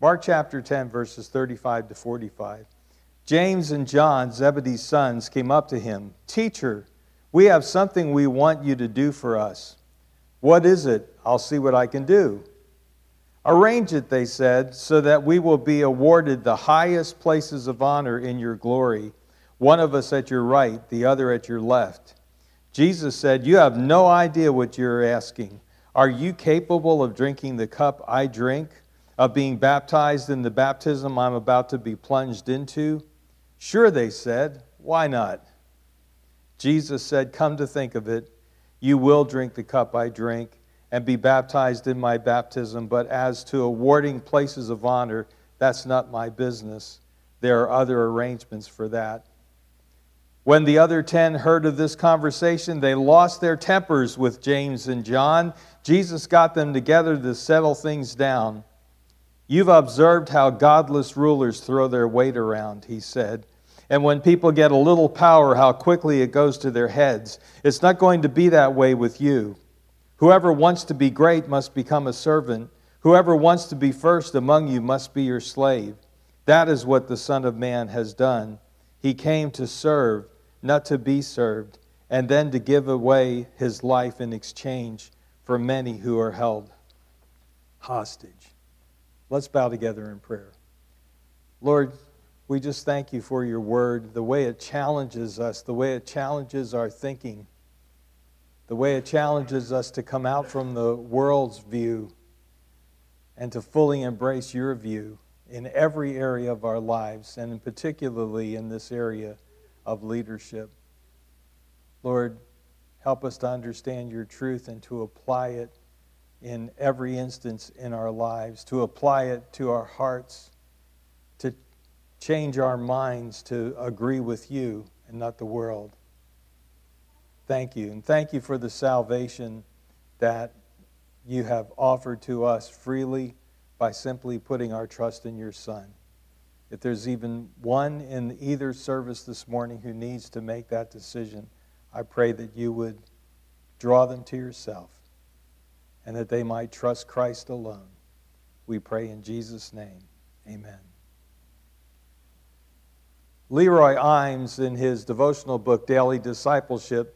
Mark chapter 10, verses 35 to 45. James and John, Zebedee's sons, came up to him. Teacher, we have something we want you to do for us. What is it? I'll see what I can do. Arrange it, they said, so that we will be awarded the highest places of honor in your glory, one of us at your right, the other at your left. Jesus said, You have no idea what you're asking. Are you capable of drinking the cup I drink, of being baptized in the baptism I'm about to be plunged into? Sure, they said. Why not? Jesus said, Come to think of it, you will drink the cup I drink and be baptized in my baptism, but as to awarding places of honor, that's not my business. There are other arrangements for that. When the other ten heard of this conversation, they lost their tempers with James and John. Jesus got them together to settle things down. You've observed how godless rulers throw their weight around, he said. And when people get a little power, how quickly it goes to their heads. It's not going to be that way with you. Whoever wants to be great must become a servant. Whoever wants to be first among you must be your slave. That is what the Son of Man has done. He came to serve, not to be served, and then to give away his life in exchange for many who are held hostage. Let's bow together in prayer. Lord, we just thank you for your word, the way it challenges us, the way it challenges our thinking the way it challenges us to come out from the world's view and to fully embrace your view in every area of our lives, and particularly in this area of leadership. Lord, help us to understand your truth and to apply it in every instance in our lives, to apply it to our hearts, to change our minds to agree with you and not the world. Thank you. And thank you for the salvation that you have offered to us freely by simply putting our trust in your Son. If there's even one in either service this morning who needs to make that decision, I pray that you would draw them to yourself and that they might trust Christ alone. We pray in Jesus' name. Amen. Leroy Eims, in his devotional book, Daily Discipleship,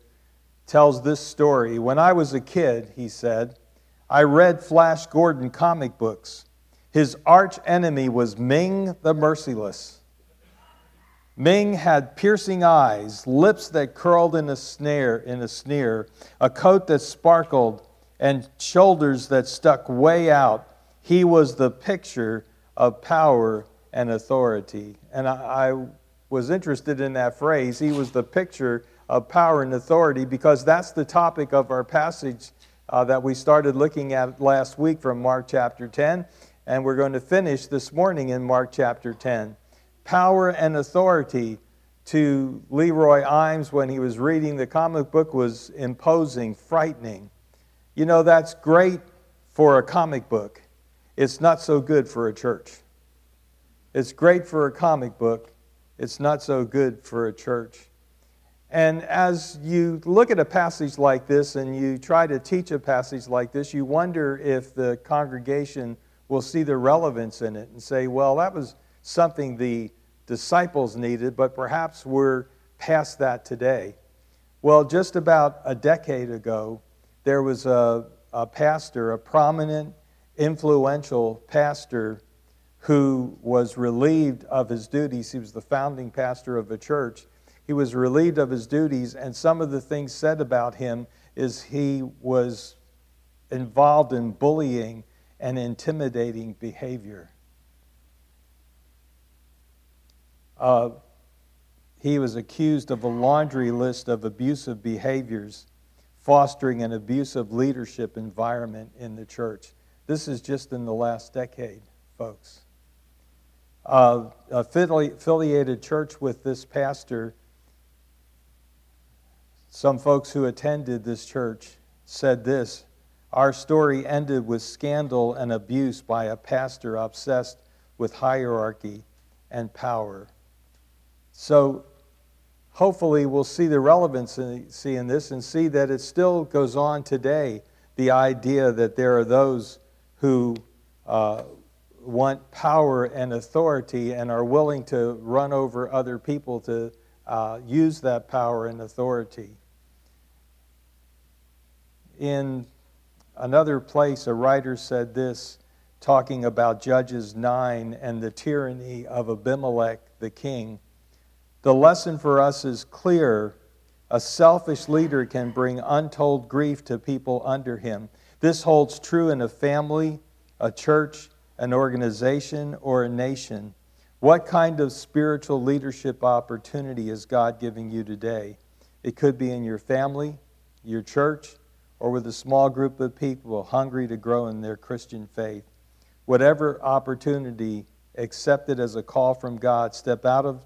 tells this story. When I was a kid, he said, I read Flash Gordon comic books. His arch enemy was Ming the Merciless. Ming had piercing eyes, lips that curled in a snare, in a sneer, a coat that sparkled, and shoulders that stuck way out. He was the picture of power and authority. And I, I was interested in that phrase. He was the picture of power and authority because that's the topic of our passage uh, that we started looking at last week from Mark chapter 10. And we're going to finish this morning in Mark chapter 10. Power and authority to Leroy Eims when he was reading the comic book was imposing, frightening. You know, that's great for a comic book. It's not so good for a church. It's great for a comic book. It's not so good for a church. And as you look at a passage like this and you try to teach a passage like this, you wonder if the congregation will see the relevance in it and say, well, that was something the disciples needed, but perhaps we're past that today. Well, just about a decade ago, there was a, a pastor, a prominent, influential pastor, who was relieved of his duties. He was the founding pastor of a church he was relieved of his duties, and some of the things said about him is he was involved in bullying and intimidating behavior. Uh, he was accused of a laundry list of abusive behaviors, fostering an abusive leadership environment in the church. This is just in the last decade, folks. Uh, affiliated church with this pastor some folks who attended this church said this Our story ended with scandal and abuse by a pastor obsessed with hierarchy and power. So, hopefully, we'll see the relevancy in this and see that it still goes on today the idea that there are those who uh, want power and authority and are willing to run over other people to uh, use that power and authority. In another place, a writer said this, talking about Judges 9 and the tyranny of Abimelech the king. The lesson for us is clear. A selfish leader can bring untold grief to people under him. This holds true in a family, a church, an organization, or a nation. What kind of spiritual leadership opportunity is God giving you today? It could be in your family, your church, or with a small group of people hungry to grow in their Christian faith. Whatever opportunity, accept it as a call from God. Step out, of,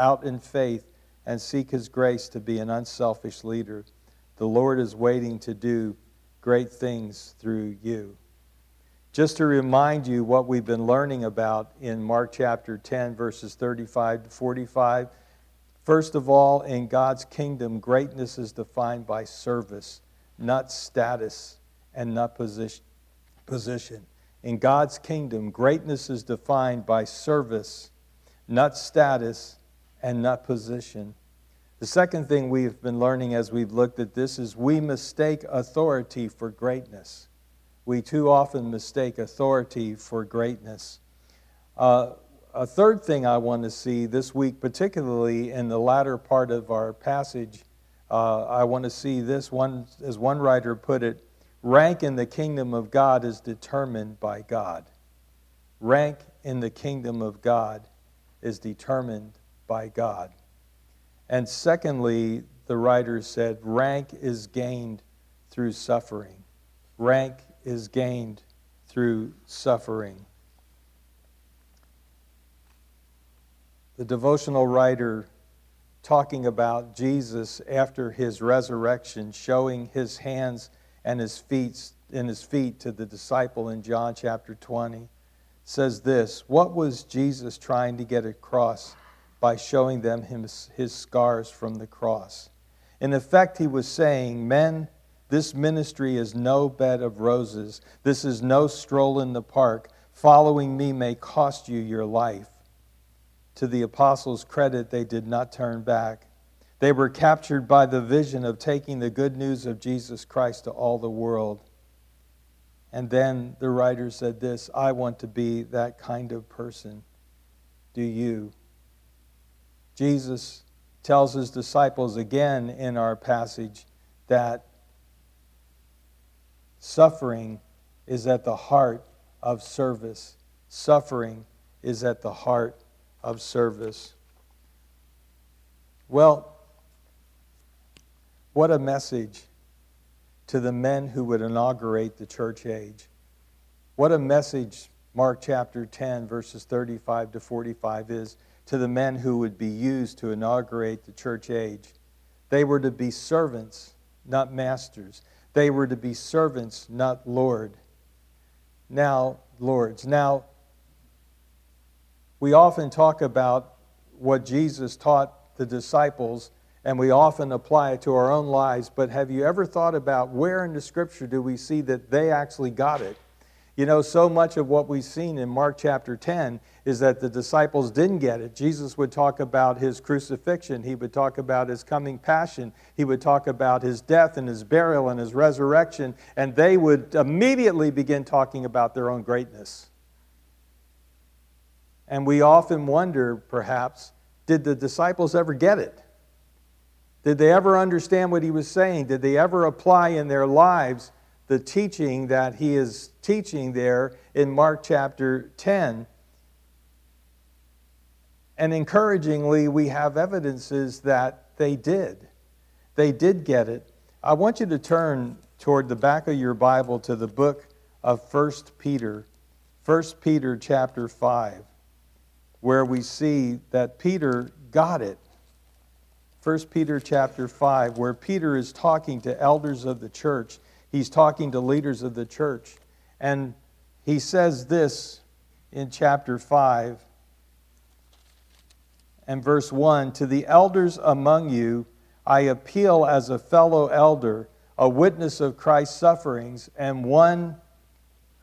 out in faith and seek His grace to be an unselfish leader. The Lord is waiting to do great things through you. Just to remind you what we've been learning about in Mark chapter 10, verses 35 to 45. First of all, in God's kingdom, greatness is defined by service not status, and not position. In God's kingdom, greatness is defined by service, not status, and not position. The second thing we've been learning as we've looked at this is we mistake authority for greatness. We too often mistake authority for greatness. Uh, a third thing I want to see this week, particularly in the latter part of our passage, uh, I want to see this one, as one writer put it, rank in the kingdom of God is determined by God. Rank in the kingdom of God is determined by God. And secondly, the writer said, rank is gained through suffering. Rank is gained through suffering. The devotional writer talking about Jesus after his resurrection, showing his hands and his feet his feet to the disciple in John chapter 20, says this What was Jesus trying to get across by showing them his, his scars from the cross? In effect, he was saying, Men, this ministry is no bed of roses. This is no stroll in the park. Following me may cost you your life. To the apostles' credit, they did not turn back. They were captured by the vision of taking the good news of Jesus Christ to all the world. And then the writer said this I want to be that kind of person. Do you? Jesus tells his disciples again in our passage that suffering is at the heart of service. Suffering is at the heart of service. Well, what a message to the men who would inaugurate the church age. What a message Mark chapter 10, verses 35 to 45 is to the men who would be used to inaugurate the church age. They were to be servants, not masters. They were to be servants, not Lord. Now, lords. Now, we often talk about what Jesus taught the disciples and we often apply it to our own lives, but have you ever thought about where in the scripture do we see that they actually got it? You know, so much of what we've seen in Mark chapter 10 is that the disciples didn't get it. Jesus would talk about his crucifixion, he would talk about his coming passion, he would talk about his death and his burial and his resurrection, and they would immediately begin talking about their own greatness. And we often wonder, perhaps, did the disciples ever get it? Did they ever understand what he was saying? Did they ever apply in their lives the teaching that he is teaching there in Mark chapter 10? And encouragingly, we have evidences that they did. They did get it. I want you to turn toward the back of your Bible to the book of 1 Peter, 1 Peter chapter 5 where we see that Peter got it. 1 Peter chapter 5, where Peter is talking to elders of the church. He's talking to leaders of the church. And he says this in chapter 5 and verse 1 To the elders among you, I appeal as a fellow elder, a witness of Christ's sufferings, and one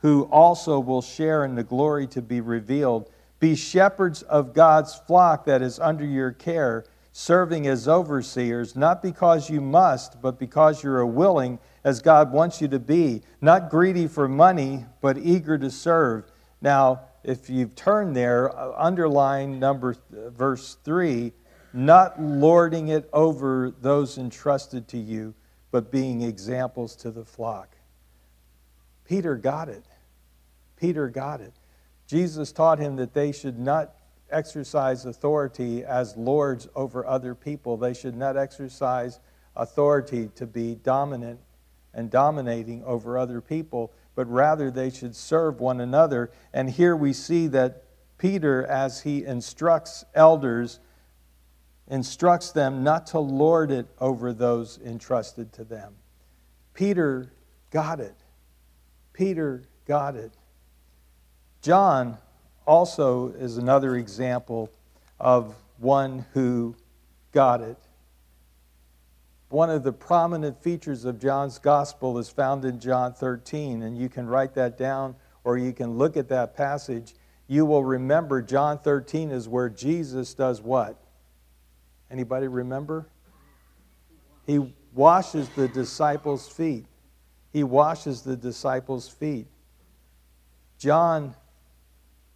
who also will share in the glory to be revealed. Be shepherds of God's flock that is under your care, serving as overseers, not because you must, but because you are willing, as God wants you to be, not greedy for money, but eager to serve. Now, if you've turned there, uh, underline number verse 3, not lording it over those entrusted to you, but being examples to the flock. Peter got it. Peter got it. Jesus taught him that they should not exercise authority as lords over other people. They should not exercise authority to be dominant and dominating over other people, but rather they should serve one another. And here we see that Peter, as he instructs elders, instructs them not to lord it over those entrusted to them. Peter got it. Peter got it. John also is another example of one who got it. One of the prominent features of John's gospel is found in John 13, and you can write that down or you can look at that passage. You will remember John 13 is where Jesus does what? Anybody remember? He washes the disciples' feet. He washes the disciples' feet. John,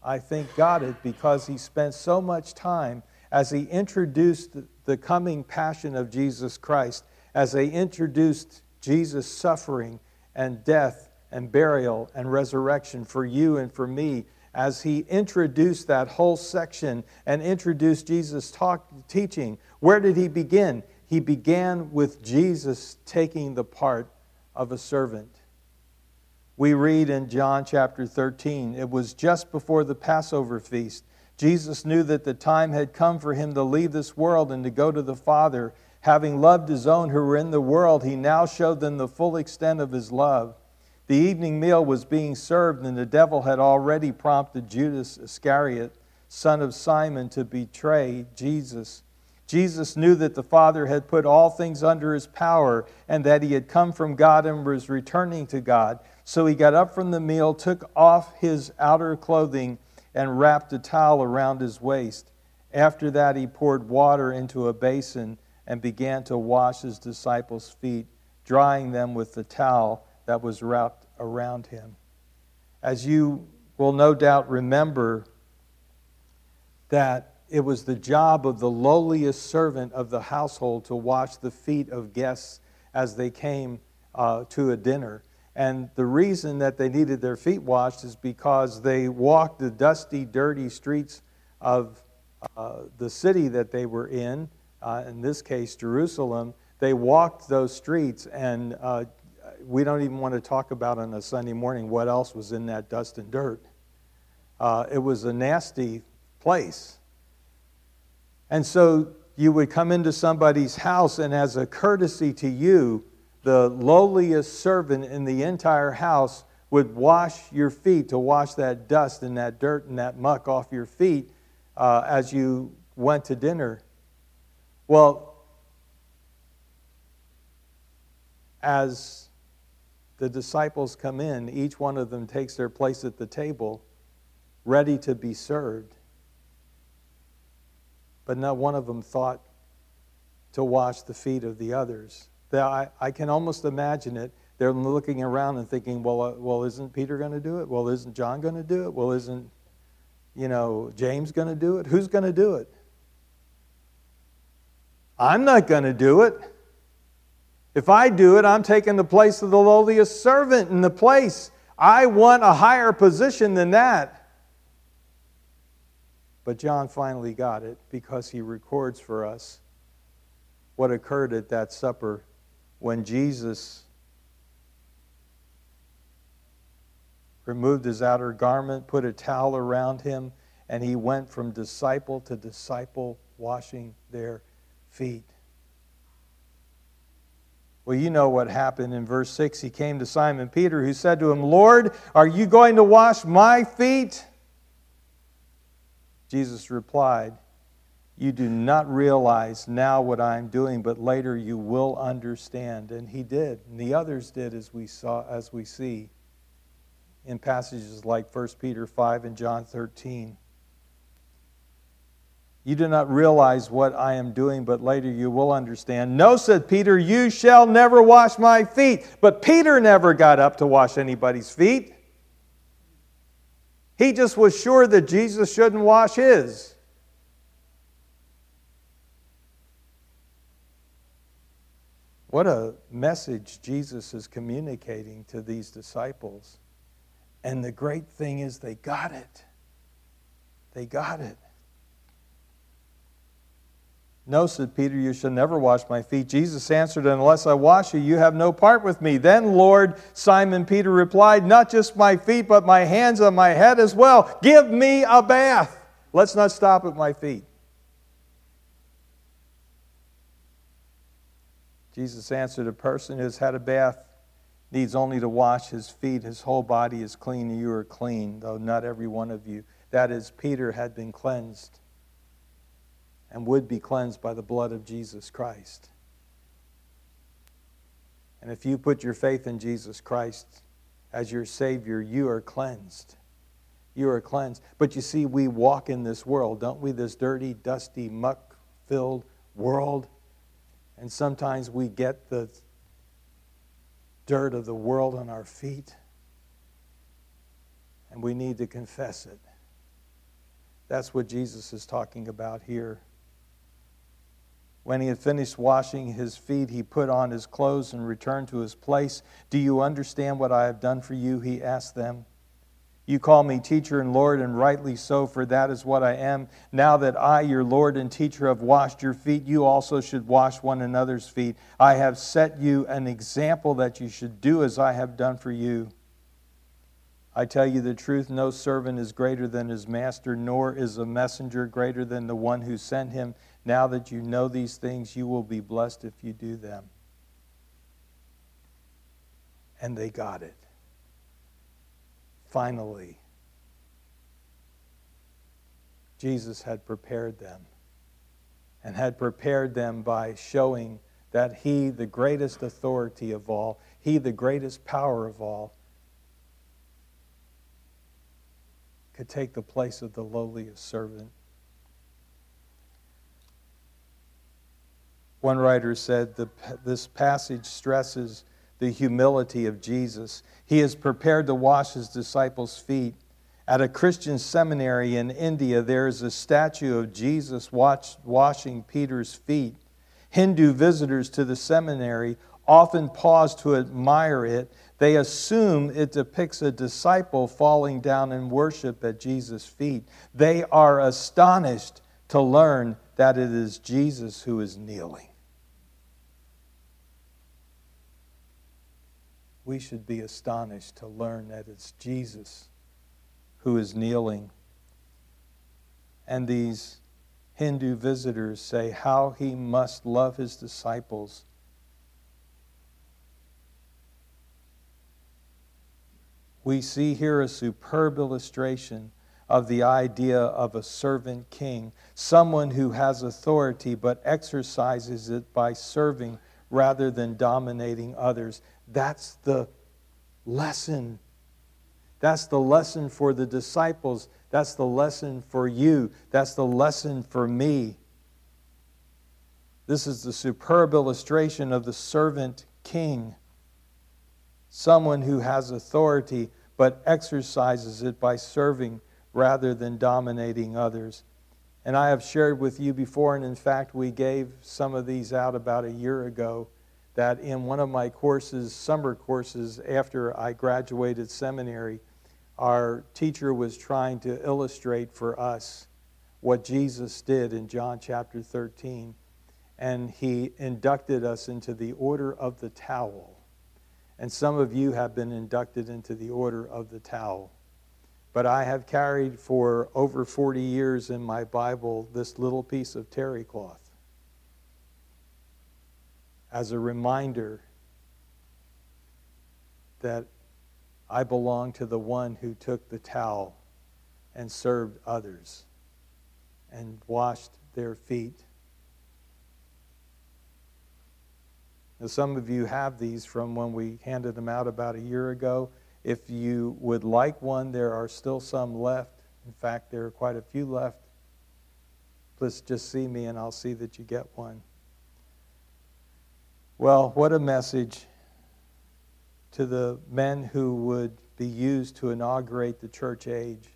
I think, got it because he spent so much time as he introduced the coming passion of Jesus Christ, as they introduced Jesus' suffering and death and burial and resurrection for you and for me as he introduced that whole section and introduced Jesus' talk, teaching, where did he begin? He began with Jesus taking the part of a servant. We read in John chapter 13, it was just before the Passover feast. Jesus knew that the time had come for him to leave this world and to go to the Father. Having loved his own who were in the world, he now showed them the full extent of his love. The evening meal was being served, and the devil had already prompted Judas Iscariot, son of Simon, to betray Jesus. Jesus knew that the Father had put all things under his power and that he had come from God and was returning to God. So he got up from the meal, took off his outer clothing, and wrapped a towel around his waist. After that, he poured water into a basin and began to wash his disciples' feet, drying them with the towel that was wrapped around him. As you will no doubt remember, that it was the job of the lowliest servant of the household to wash the feet of guests as they came uh, to a dinner. And the reason that they needed their feet washed is because they walked the dusty, dirty streets of uh, the city that they were in, uh, in this case, Jerusalem. They walked those streets, and uh, we don't even want to talk about on a Sunday morning what else was in that dust and dirt. Uh, it was a nasty place. And so you would come into somebody's house, and as a courtesy to you, the lowliest servant in the entire house would wash your feet to wash that dust and that dirt and that muck off your feet uh, as you went to dinner. Well, as the disciples come in, each one of them takes their place at the table, ready to be served. But not one of them thought to wash the feet of the others. I, I can almost imagine it. They're looking around and thinking, well, uh, well, isn't Peter going to do it? Well, isn't John going to do it? Well, isn't, you know, James going to do it? Who's going to do it? I'm not going to do it. If I do it, I'm taking the place of the lowliest servant in the place. I want a higher position than that. But John finally got it because he records for us what occurred at that supper when Jesus removed his outer garment, put a towel around him, and he went from disciple to disciple, washing their feet. Well, you know what happened in verse 6. He came to Simon Peter, who said to him, Lord, are you going to wash my feet? Jesus replied, You do not realize now what I am doing, but later you will understand. And he did, and the others did as we saw as we see. in passages like 1 Peter 5 and John 13. You do not realize what I am doing, but later you will understand. No, said Peter, you shall never wash my feet. But Peter never got up to wash anybody's feet. He just was sure that Jesus shouldn't wash his. What a message Jesus is communicating to these disciples. And the great thing is, they got it. They got it. No, said Peter, you shall never wash my feet. Jesus answered, Unless I wash you, you have no part with me. Then, Lord, Simon Peter replied, Not just my feet, but my hands and my head as well. Give me a bath. Let's not stop at my feet. Jesus answered, A person who has had a bath needs only to wash his feet. His whole body is clean, and you are clean, though not every one of you. That is, Peter had been cleansed and would be cleansed by the blood of Jesus Christ. And if you put your faith in Jesus Christ as your Savior, you are cleansed. You are cleansed. But you see, we walk in this world, don't we? This dirty, dusty, muck filled world. And sometimes we get the dirt of the world on our feet. And we need to confess it. That's what Jesus is talking about here. When he had finished washing his feet, he put on his clothes and returned to his place. Do you understand what I have done for you? He asked them. You call me teacher and Lord, and rightly so, for that is what I am. Now that I, your Lord and teacher, have washed your feet, you also should wash one another's feet. I have set you an example that you should do as I have done for you. I tell you the truth no servant is greater than his master, nor is a messenger greater than the one who sent him. Now that you know these things, you will be blessed if you do them. And they got it. Finally, Jesus had prepared them and had prepared them by showing that He, the greatest authority of all, He, the greatest power of all, could take the place of the lowliest servant One writer said this passage stresses the humility of Jesus. He is prepared to wash his disciples' feet. At a Christian seminary in India, there is a statue of Jesus watch, washing Peter's feet. Hindu visitors to the seminary often pause to admire it. They assume it depicts a disciple falling down in worship at Jesus' feet. They are astonished to learn that it is Jesus who is kneeling. We should be astonished to learn that it's Jesus who is kneeling. And these Hindu visitors say how he must love his disciples. We see here a superb illustration of the idea of a servant king, someone who has authority but exercises it by serving rather than dominating others. That's the lesson. That's the lesson for the disciples. That's the lesson for you. That's the lesson for me. This is the superb illustration of the servant king. Someone who has authority but exercises it by serving rather than dominating others. And I have shared with you before, and in fact, we gave some of these out about a year ago that in one of my courses, summer courses, after I graduated seminary, our teacher was trying to illustrate for us what Jesus did in John chapter 13. And he inducted us into the order of the towel. And some of you have been inducted into the order of the towel. But I have carried for over 40 years in my Bible this little piece of terry cloth as a reminder that I belong to the one who took the towel and served others and washed their feet. Now, some of you have these from when we handed them out about a year ago, If you would like one, there are still some left. In fact, there are quite a few left. Please just see me and I'll see that you get one. Well, what a message to the men who would be used to inaugurate the church age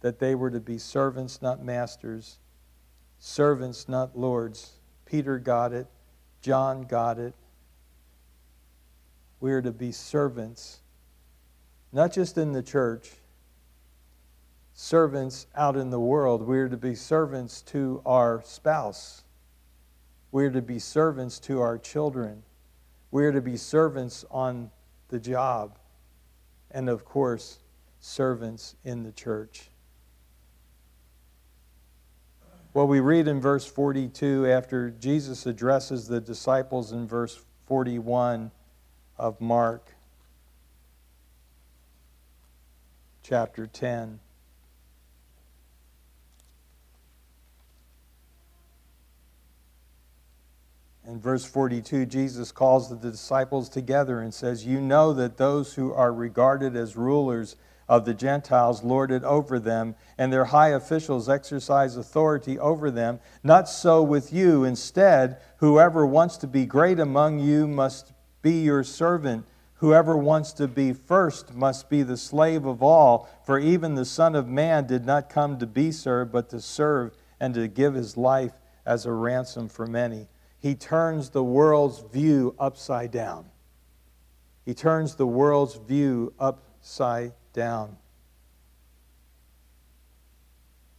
that they were to be servants, not masters, servants, not lords. Peter got it, John got it. We are to be servants, not just in the church, servants out in the world. We are to be servants to our spouse. We are to be servants to our children. We are to be servants on the job. And of course, servants in the church. Well, we read in verse 42 after Jesus addresses the disciples in verse 41 of Mark chapter 10. In verse 42, Jesus calls the disciples together and says, You know that those who are regarded as rulers of the Gentiles lord it over them, and their high officials exercise authority over them. Not so with you. Instead, whoever wants to be great among you must be your servant. Whoever wants to be first must be the slave of all. For even the Son of Man did not come to be served, but to serve and to give his life as a ransom for many. He turns the world's view upside down. He turns the world's view upside down.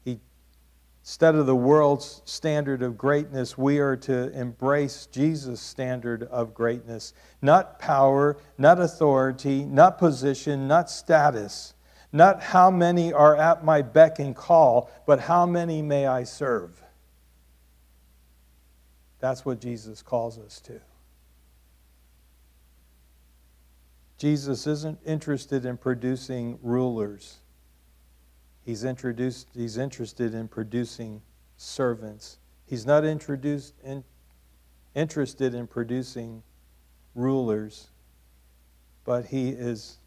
He, instead of the world's standard of greatness, we are to embrace Jesus' standard of greatness. Not power, not authority, not position, not status, not how many are at my beck and call, but how many may I serve. That's what Jesus calls us to. Jesus isn't interested in producing rulers. He's, introduced, he's interested in producing servants. He's not introduced, in, interested in producing rulers, but he is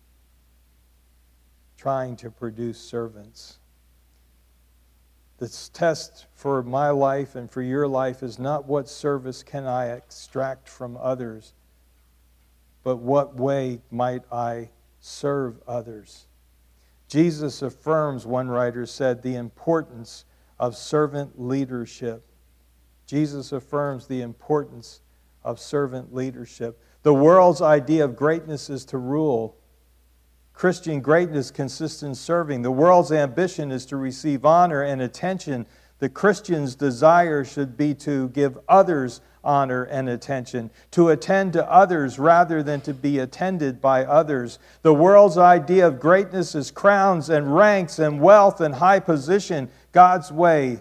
trying to produce servants. The test for my life and for your life is not what service can I extract from others but what way might I serve others? Jesus affirms, one writer said, the importance of servant leadership. Jesus affirms the importance of servant leadership. The world's idea of greatness is to rule. Christian greatness consists in serving. The world's ambition is to receive honor and attention. The Christian's desire should be to give others honor and attention, to attend to others rather than to be attended by others. The world's idea of greatness is crowns and ranks and wealth and high position. God's way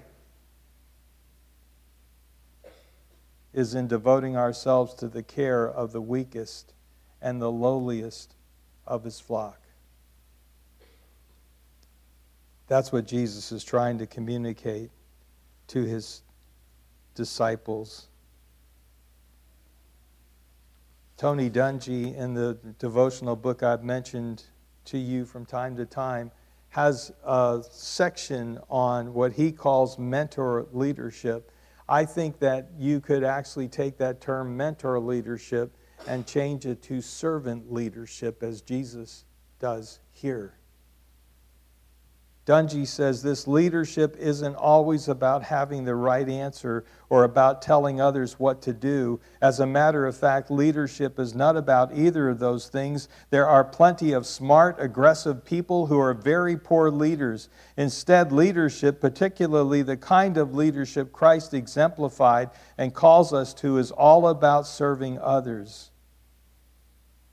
is in devoting ourselves to the care of the weakest and the lowliest of his flock. That's what Jesus is trying to communicate to his disciples. Tony Dungy, in the devotional book I've mentioned to you from time to time, has a section on what he calls mentor leadership. I think that you could actually take that term mentor leadership and change it to servant leadership as Jesus does here. Dungy says this leadership isn't always about having the right answer or about telling others what to do. As a matter of fact, leadership is not about either of those things. There are plenty of smart, aggressive people who are very poor leaders. Instead, leadership, particularly the kind of leadership Christ exemplified and calls us to, is all about serving others.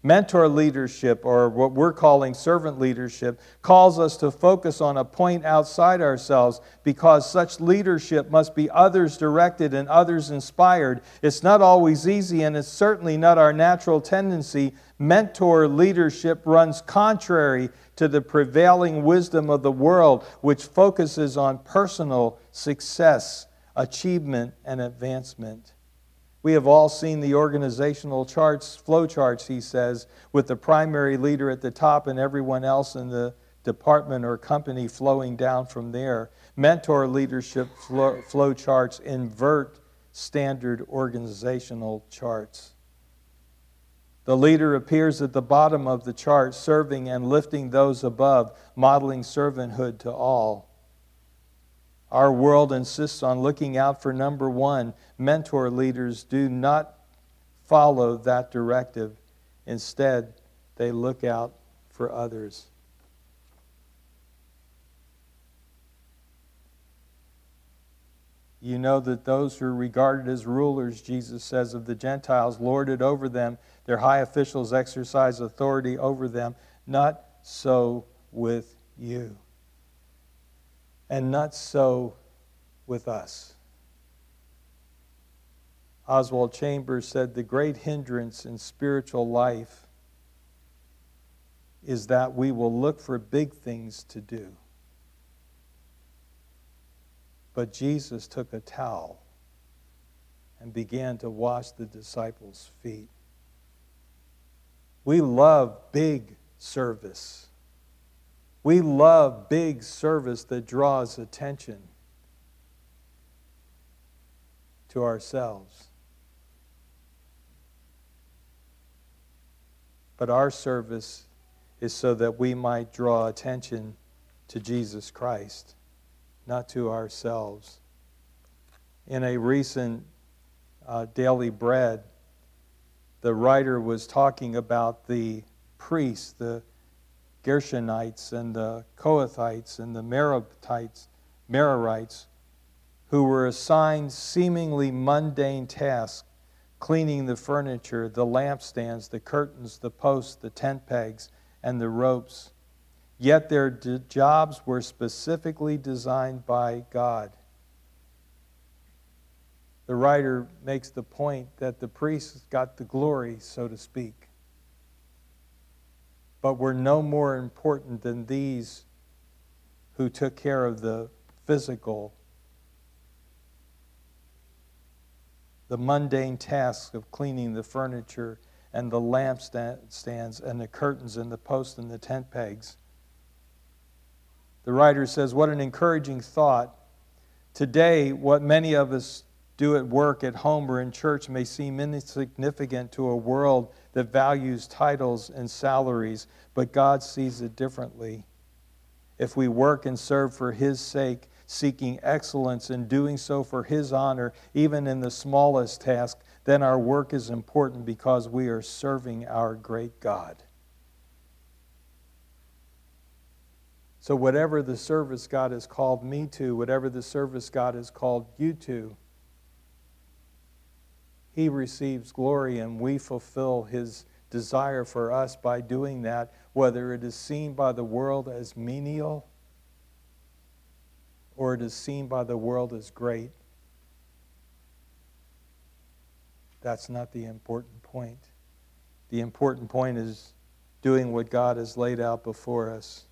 Mentor leadership, or what we're calling servant leadership, calls us to focus on a point outside ourselves because such leadership must be others directed and others inspired. It's not always easy, and it's certainly not our natural tendency. Mentor leadership runs contrary to the prevailing wisdom of the world, which focuses on personal success, achievement, and advancement. We have all seen the organizational charts, flow charts, he says, with the primary leader at the top and everyone else in the department or company flowing down from there. Mentor leadership flow, flow charts invert standard organizational charts. The leader appears at the bottom of the chart, serving and lifting those above, modeling servanthood to all. Our world insists on looking out for number one. Mentor leaders do not follow that directive. Instead, they look out for others. You know that those who are regarded as rulers, Jesus says, of the Gentiles, lord it over them. Their high officials exercise authority over them. Not so with you. And not so with us. Oswald Chambers said the great hindrance in spiritual life is that we will look for big things to do. But Jesus took a towel and began to wash the disciples' feet. We love big service. We love big service that draws attention to ourselves. But our service is so that we might draw attention to Jesus Christ not to ourselves. In a recent uh, Daily Bread, the writer was talking about the priests, the Gershonites and the Kohathites and the Merarites, Merarites, who were assigned seemingly mundane tasks cleaning the furniture, the lampstands, the curtains, the posts, the tent pegs, and the ropes. Yet their d- jobs were specifically designed by God. The writer makes the point that the priests got the glory, so to speak, but were no more important than these who took care of the physical, the mundane tasks of cleaning the furniture and the lampstands and the curtains and the posts and the tent pegs. The writer says, What an encouraging thought. Today, what many of us do at work, at home, or in church may seem insignificant to a world that values titles and salaries, but God sees it differently. If we work and serve for His sake, seeking excellence and doing so for His honor, even in the smallest task, then our work is important because we are serving our great God. So, whatever the service God has called me to, whatever the service God has called you to, He receives glory and we fulfill His desire for us by doing that, whether it is seen by the world as menial or it is seen by the world as great. That's not the important point. The important point is doing what God has laid out before us.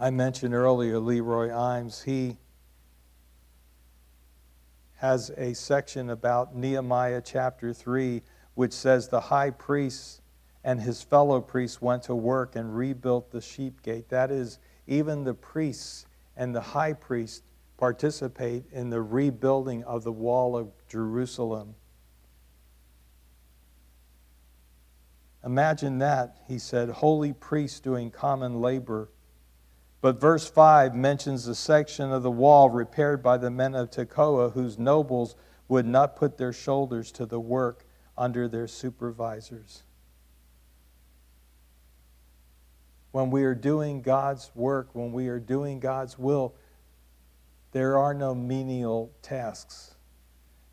I mentioned earlier Leroy Eims. He has a section about Nehemiah chapter 3, which says the high priest and his fellow priests went to work and rebuilt the sheep gate. That is, even the priests and the high priest participate in the rebuilding of the wall of Jerusalem. Imagine that, he said, holy priests doing common labor but verse 5 mentions a section of the wall repaired by the men of Tekoa, whose nobles would not put their shoulders to the work under their supervisors. When we are doing God's work, when we are doing God's will, there are no menial tasks.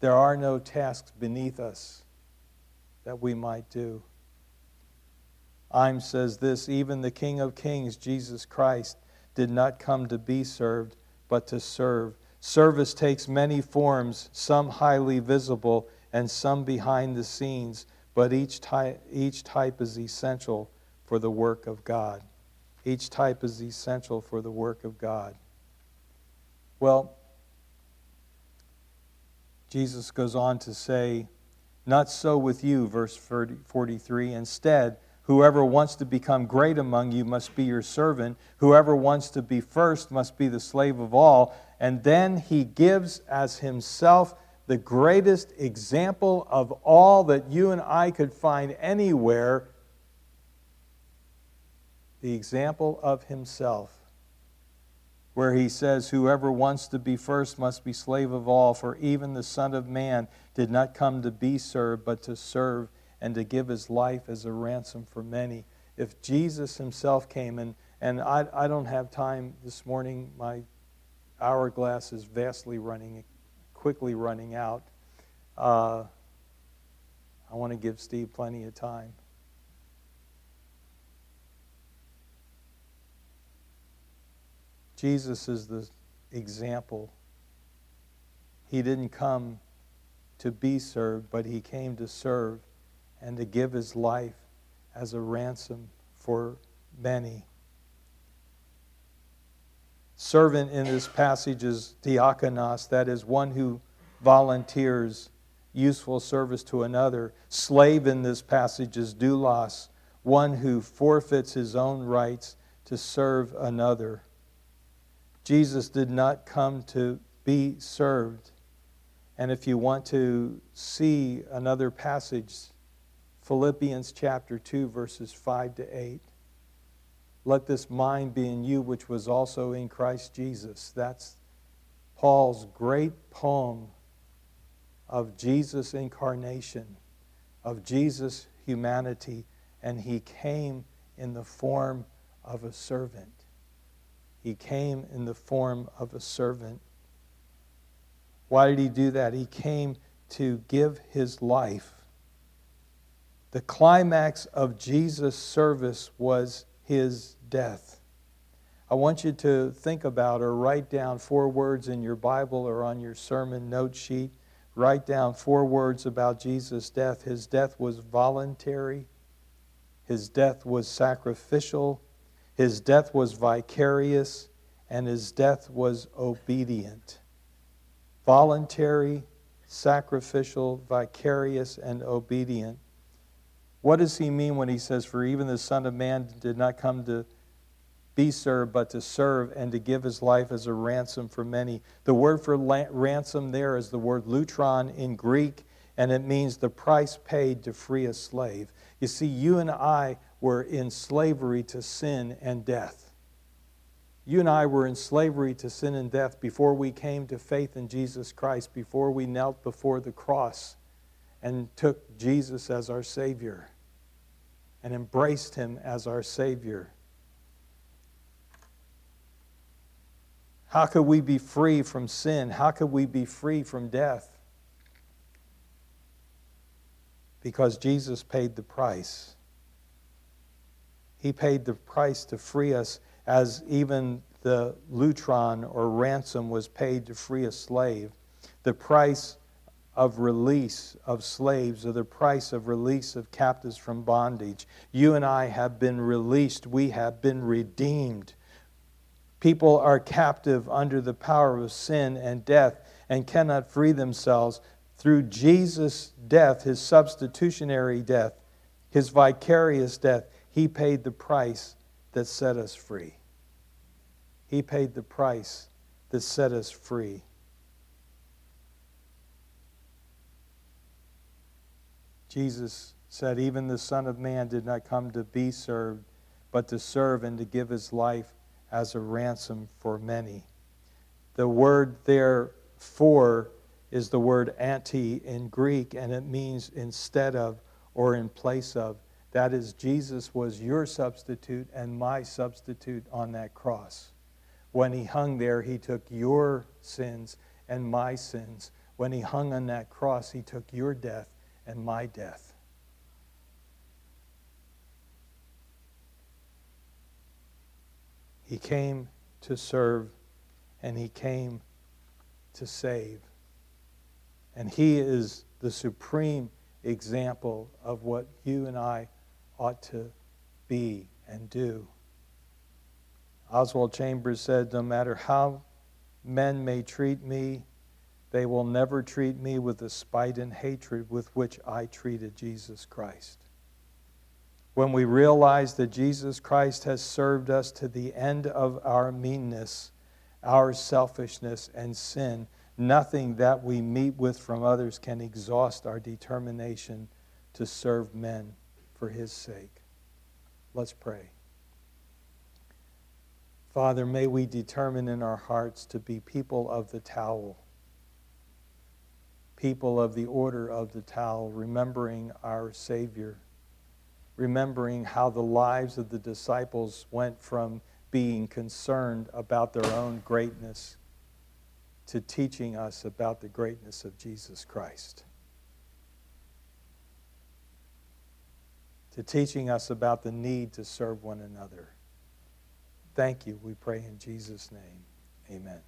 There are no tasks beneath us that we might do. Eims says this even the King of Kings, Jesus Christ, did not come to be served, but to serve. Service takes many forms, some highly visible and some behind the scenes, but each type, each type is essential for the work of God. Each type is essential for the work of God. Well, Jesus goes on to say, Not so with you, verse 43. Instead, whoever wants to become great among you must be your servant. Whoever wants to be first must be the slave of all. And then he gives as himself the greatest example of all that you and I could find anywhere the example of himself where he says, Whoever wants to be first must be slave of all, for even the Son of Man did not come to be served, but to serve and to give his life as a ransom for many. If Jesus himself came, and, and I, I don't have time this morning, my hourglass is vastly running, quickly running out. Uh, I want to give Steve plenty of time. Jesus is the example. He didn't come to be served, but he came to serve and to give his life as a ransom for many. Servant in this passage is diakonos, that is, one who volunteers useful service to another. Slave in this passage is doulos, one who forfeits his own rights to serve another. Jesus did not come to be served. And if you want to see another passage, Philippians chapter 2, verses 5 to 8. Let this mind be in you, which was also in Christ Jesus. That's Paul's great poem of Jesus' incarnation, of Jesus' humanity, and he came in the form of a servant. He came in the form of a servant. Why did he do that? He came to give his life. The climax of Jesus' service was his death. I want you to think about or write down four words in your Bible or on your sermon note sheet. Write down four words about Jesus' death. His death was voluntary, his death was sacrificial, his death was vicarious, and his death was obedient. Voluntary, sacrificial, vicarious, and obedient. What does he mean when he says, For even the Son of Man did not come to be served, but to serve and to give his life as a ransom for many? The word for ransom there is the word lutron in Greek, and it means the price paid to free a slave. You see, you and I were in slavery to sin and death. You and I were in slavery to sin and death before we came to faith in Jesus Christ, before we knelt before the cross and took Jesus as our Savior and embraced Him as our Savior. How could we be free from sin? How could we be free from death? Because Jesus paid the price. He paid the price to free us, as even the lutron or ransom was paid to free a slave. The price of release of slaves or the price of release of captives from bondage. You and I have been released, we have been redeemed. People are captive under the power of sin and death and cannot free themselves. Through Jesus' death, his substitutionary death, his vicarious death, he paid the price that set us free. He paid the price that set us free. Jesus said, Even the Son of Man did not come to be served, but to serve and to give his life as a ransom for many. The word there for is the word anti in Greek, and it means instead of or in place of. That is, Jesus was your substitute and my substitute on that cross. When he hung there, he took your sins and my sins. When he hung on that cross, he took your death and my death. He came to serve and he came to save. And he is the supreme example of what you and I ought to be and do. Oswald Chambers said, No matter how men may treat me, they will never treat me with the spite and hatred with which I treated Jesus Christ. When we realize that Jesus Christ has served us to the end of our meanness, our selfishness, and sin, nothing that we meet with from others can exhaust our determination to serve men for his sake. Let's pray. Father, may we determine in our hearts to be people of the towel people of the order of the towel, remembering our Savior, remembering how the lives of the disciples went from being concerned about their own greatness to teaching us about the greatness of Jesus Christ. To teaching us about the need to serve one another. Thank you, we pray in Jesus' name. Amen.